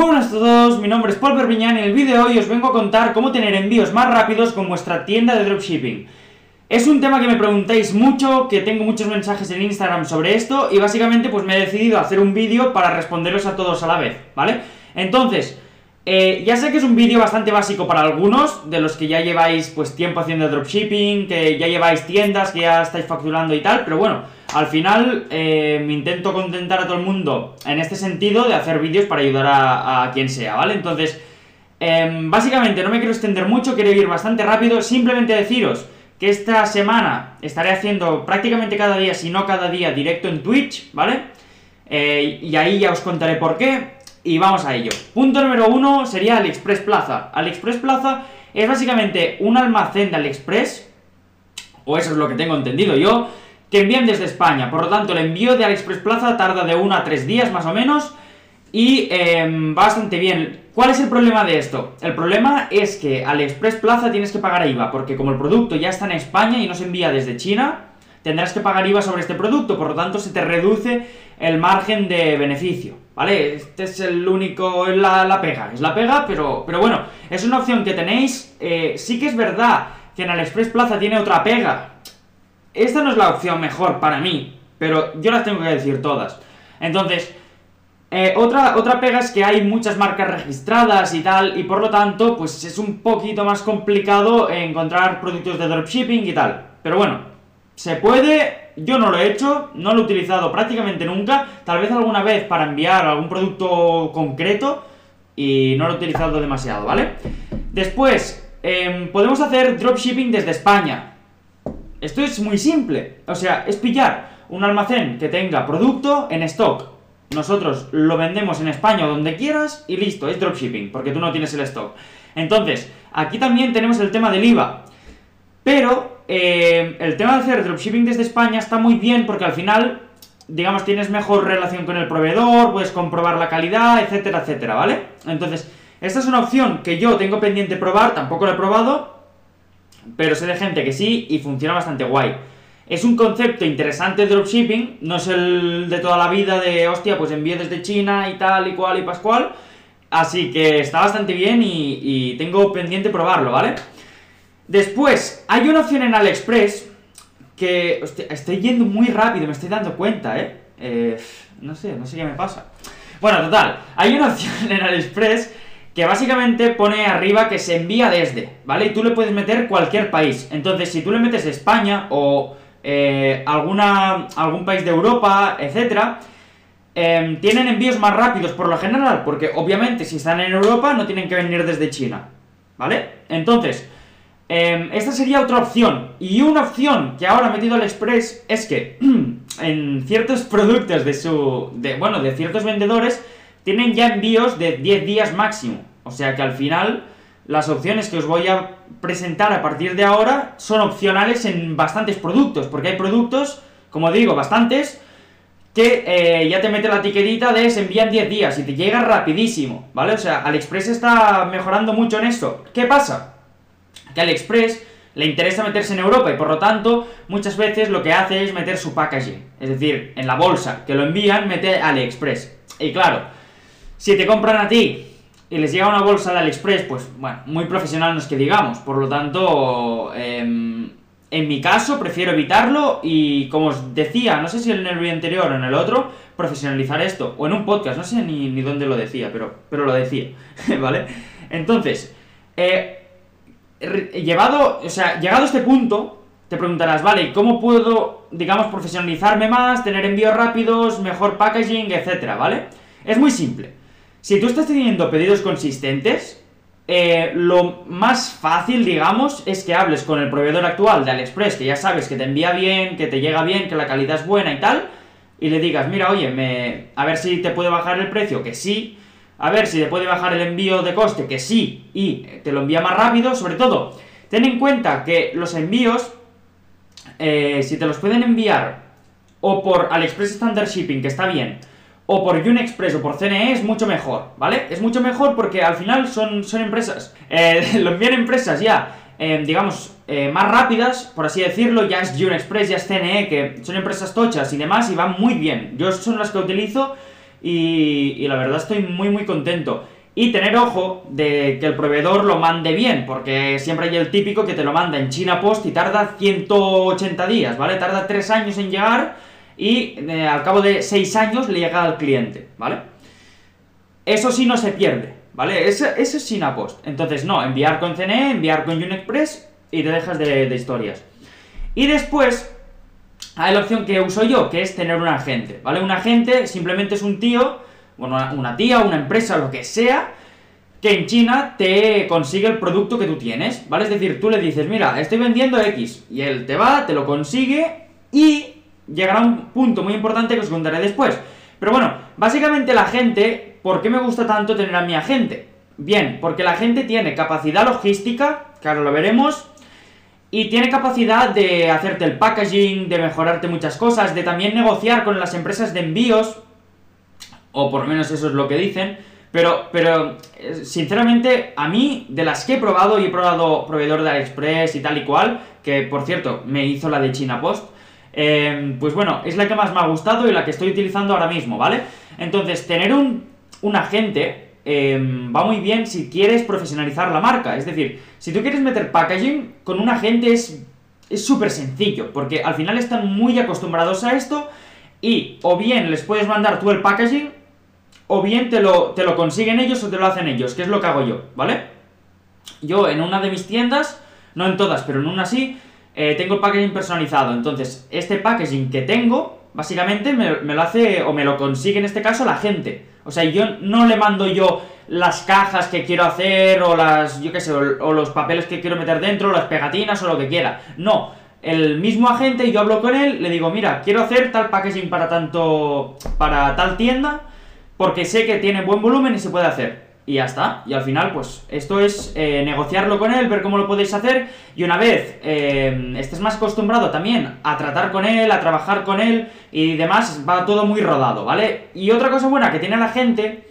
Muy buenas a todos, mi nombre es Paul Perpiñán y en el vídeo de hoy os vengo a contar cómo tener envíos más rápidos con vuestra tienda de dropshipping. Es un tema que me preguntáis mucho, que tengo muchos mensajes en Instagram sobre esto y básicamente pues me he decidido hacer un vídeo para responderos a todos a la vez, ¿vale? Entonces, eh, ya sé que es un vídeo bastante básico para algunos, de los que ya lleváis pues tiempo haciendo dropshipping, que ya lleváis tiendas, que ya estáis facturando y tal, pero bueno, al final eh, me intento contentar a todo el mundo en este sentido de hacer vídeos para ayudar a, quien sea, ¿vale? Entonces, em, básicamente no me quiero extender mucho, quiero ir bastante rápido, simplemente deciros que esta semana estaré haciendo prácticamente cada día, si no cada día, directo en Twitch, ¿vale? Eh, y ahí ya os contaré por qué, y vamos a ello. Punto número uno sería AliExpress Plaza. AliExpress Plaza es básicamente un almacén de AliExpress, o eso es lo que tengo entendido yo, que envían desde España. Por lo tanto, el envío de AliExpress Plaza tarda de 1 a 3 días más o menos, y eh, bastante bien. ¿Cuál es el problema de esto? El problema es que AliExpress Plaza tienes que pagar IVA, porque como el producto ya está en España y no se envía desde China, tendrás que pagar IVA sobre este producto, por lo tanto se te reduce el margen de beneficio, ¿vale? Este es el único, la, la pega, es la pega, pero, pero bueno, es una opción que tenéis, eh, sí que es verdad que en AliExpress Plaza tiene otra pega, esta no es la opción mejor para mí, pero yo las tengo que decir todas, entonces... Eh, otra, otra pega es que hay muchas marcas registradas y tal, y por lo tanto, pues es un poquito más complicado encontrar productos de dropshipping y tal. Pero bueno, se puede, yo no lo he hecho, no lo he utilizado prácticamente nunca, tal vez alguna vez para enviar algún producto concreto y no lo he utilizado demasiado, ¿vale? Después, em, podemos hacer dropshipping desde España. Esto es muy simple, o sea, es pillar un almacén que tenga producto en stock. Nosotros lo vendemos en España o donde quieras y listo, es dropshipping, porque tú no tienes el stock. Entonces, aquí también tenemos el tema del IVA. Pero eh, el tema de hacer dropshipping desde España está muy bien porque al final, digamos, tienes mejor relación con el proveedor, puedes comprobar la calidad, etcétera, etcétera, ¿vale? Entonces, esta es una opción que yo tengo pendiente probar, tampoco lo he probado, pero sé de gente que sí y funciona bastante guay. Es un concepto interesante de dropshipping, no es el de toda la vida de, hostia, pues envío desde China y tal y cual y pascual, así que está bastante bien y, y tengo pendiente probarlo, ¿vale? Después, hay una opción en AliExpress que... Hostia, estoy yendo muy rápido, me estoy dando cuenta, ¿eh? ¿eh? No sé, no sé qué me pasa. Bueno, total, hay una opción en AliExpress que básicamente pone arriba que se envía desde, ¿vale? Y tú le puedes meter cualquier país. Entonces, si tú le metes España o eh, alguna, algún país de Europa, etcétera, em, tienen envíos más rápidos por lo general, porque obviamente si están en Europa no tienen que venir desde China, ¿vale? Entonces, Em, esta sería otra opción. Y una opción que ahora ha metido el Express es que en ciertos productos de su. De, bueno, de ciertos vendedores tienen ya envíos de 10 días máximo. O sea que al final las opciones que os voy a presentar a partir de ahora son opcionales en bastantes productos. Porque hay productos, como digo, bastantes, que eh, ya te mete la etiquetita de se envían 10 días y te llega rapidísimo, ¿vale? O sea, AliExpress está mejorando mucho en esto. ¿Qué pasa? Que AliExpress le interesa meterse en Europa y por lo tanto muchas veces lo que hace es meter su packaging, es decir, en la bolsa que lo envían mete AliExpress. Y claro, si te compran a ti y les llega una bolsa de AliExpress, pues bueno, muy profesional no es que digamos, por lo tanto, em, en mi caso prefiero evitarlo y como os decía, no sé si en el vídeo anterior o en el otro, profesionalizar esto, o en un podcast, no sé ni, ni dónde lo decía, pero, pero lo decía, ¿vale? Entonces, eh, llevado, o sea, llegado a este punto, te preguntarás, vale, ¿cómo puedo, digamos, profesionalizarme más, tener envíos rápidos, mejor packaging, etcétera, ¿vale? Es muy simple. Si tú estás teniendo pedidos consistentes, eh, lo más fácil, digamos, es que hables con el proveedor actual de AliExpress, que ya sabes que te envía bien, que te llega bien, que la calidad es buena y tal, y le digas, mira, oye, me, a ver si te puede bajar el precio, que sí, a ver si te puede bajar el envío de coste, que sí, y te lo envía más rápido, sobre todo, ten en cuenta que los envíos, eh, si te los pueden enviar o por AliExpress Standard Shipping, que está bien, o por Unexpress o por CNE es mucho mejor, ¿vale? Es mucho mejor porque al final son, son empresas, eh, lo envían empresas ya, eh, digamos, más rápidas, por así decirlo, ya es Unexpress, ya es CNE, que son empresas tochas y demás y van muy bien. Yo son las que utilizo y, la verdad estoy muy muy contento. Y tener ojo de que el proveedor lo mande bien, porque siempre hay el típico que te lo manda en China Post y tarda 180 días, ¿vale? Tarda 3 años en llegar y eh, al cabo de 6 años le llega al cliente, ¿vale? Eso sí no se pierde, ¿vale? Eso, es China Post. Entonces, no, enviar con CNE, enviar con Unexpress y te dejas de, de historias. Y después, hay la opción que uso yo, que es tener un agente, ¿vale? Un agente simplemente es un tío bueno, una, tía, una empresa, lo que sea, que en China te consigue el producto que tú tienes, ¿vale? Es decir, tú le dices, mira, estoy vendiendo X, y él te va, te lo consigue, y llegará un punto muy importante que os contaré después. Pero bueno, básicamente la gente, ¿por qué me gusta tanto tener a mi agente? Bien, porque la gente tiene capacidad logística, claro, lo veremos, y tiene capacidad de hacerte el packaging, de mejorarte muchas cosas, de también negociar con las empresas de envíos, o por lo menos eso es lo que dicen, pero, pero eh, sinceramente a mí, de las que he probado, y he probado proveedor de AliExpress y tal y cual, que por cierto me hizo la de China Post, eh, pues bueno, es la que más me ha gustado y la que estoy utilizando ahora mismo, ¿vale? Entonces, tener un, un agente eh, va muy bien si quieres profesionalizar la marca, es decir, si tú quieres meter packaging, con un agente es súper sencillo, porque al final están muy acostumbrados a esto y o bien les puedes mandar tú el packaging o bien te lo, te lo consiguen ellos o te lo hacen ellos, que es lo que hago yo, ¿vale? Yo en una de mis tiendas, no en todas, pero en una sí, eh, tengo el packaging personalizado. Entonces, este packaging que tengo, básicamente me, lo hace, o me lo consigue en este caso la gente. O sea, yo no le mando yo las cajas que quiero hacer, o las, yo qué sé, o, los papeles que quiero meter dentro, o las pegatinas, o lo que quiera. No, el mismo agente, yo hablo con él, le digo, mira, quiero hacer tal packaging para tanto, para tal tienda, porque sé que tiene buen volumen y se puede hacer. Y ya está. Y al final, pues, esto es eh, negociarlo con él, ver cómo lo podéis hacer. Y una vez eh, estés más acostumbrado también a tratar con él, a trabajar con él y demás, va todo muy rodado, ¿vale? Y otra cosa buena que tiene la gente,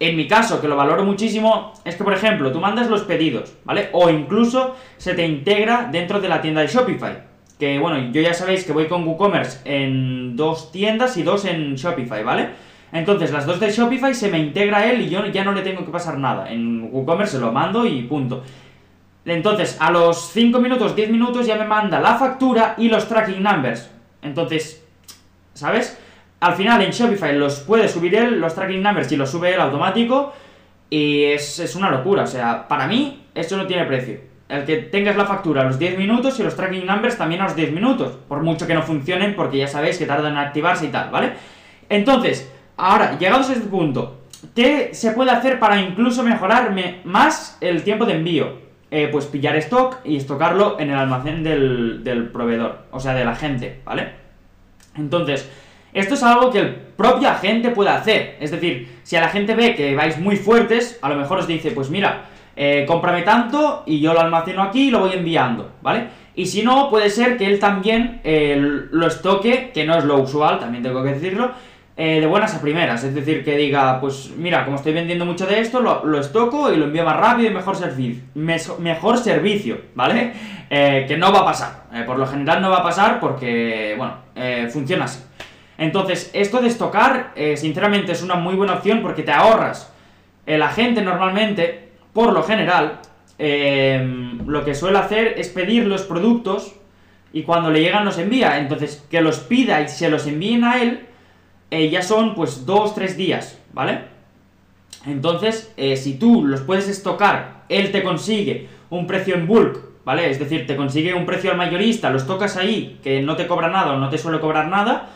en mi caso, que lo valoro muchísimo, es que, por ejemplo, tú mandas los pedidos, ¿vale? O incluso se te integra dentro de la tienda de Shopify. Que, bueno, yo ya sabéis que voy con WooCommerce en dos tiendas y dos en Shopify, ¿vale? Entonces, las dos de Shopify se me integra él y yo ya no le tengo que pasar nada. En WooCommerce se lo mando y punto. Entonces, a los 5 minutos, 10 minutos ya me manda la factura y los tracking numbers. Entonces, ¿sabes? Al final en Shopify los puede subir él, los tracking numbers, y los sube él automático. Y es, es una locura, o sea, para mí eso no tiene precio. El que tengas la factura a los 10 minutos y los tracking numbers también a los 10 minutos. Por mucho que no funcionen, porque ya sabéis que tardan en activarse y tal, ¿vale? Entonces, Ahora, llegados a este punto, ¿qué se puede hacer para incluso mejorarme más el tiempo de envío? Eh, pues pillar stock y estocarlo en el almacén del, del proveedor, o sea, de la gente, ¿vale? Entonces, esto es algo que el propio agente puede hacer. Es decir, si a la gente ve que vais muy fuertes, a lo mejor os dice, pues mira, eh, cómprame tanto y yo lo almaceno aquí y lo voy enviando, ¿vale? Y si no, puede ser que él también eh, lo estoque, que no es lo usual, también tengo que decirlo, eh, de buenas a primeras, es decir, que diga, pues mira, como estoy vendiendo mucho de esto, lo, lo estoco y lo envío más rápido y mejor, servicio, mejor servicio, ¿vale? Eh, que no va a pasar, eh, por lo general no va a pasar porque, bueno, funciona así. Entonces, esto de estocar, sinceramente, es una muy buena opción porque te ahorras. El agente normalmente, por lo general, lo que suele hacer es pedir los productos y cuando le llegan los envía. Entonces, que los pida y se los envíen a él eh, ya son pues dos, tres días, ¿vale? Entonces, eh, si tú los puedes estocar, él te consigue un precio en bulk, ¿vale? Es decir, te consigue un precio al mayorista, los tocas ahí, que no te cobra nada o no te suele cobrar nada,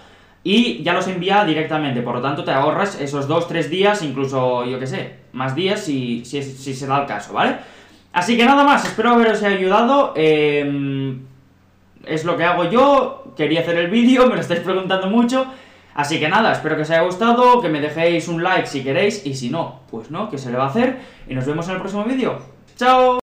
y ya los envía directamente. Por lo tanto, te ahorras esos dos, tres días, incluso, yo qué sé, más días si, si, se da el caso, ¿vale? Así que nada más, espero haberos ayudado. Eh, es lo que hago yo, quería hacer el vídeo, me lo estáis preguntando mucho. Así que nada, espero que os haya gustado, que me dejéis un like si queréis, y si no, pues no, que se le va a hacer, y nos vemos en el próximo vídeo. ¡Chao!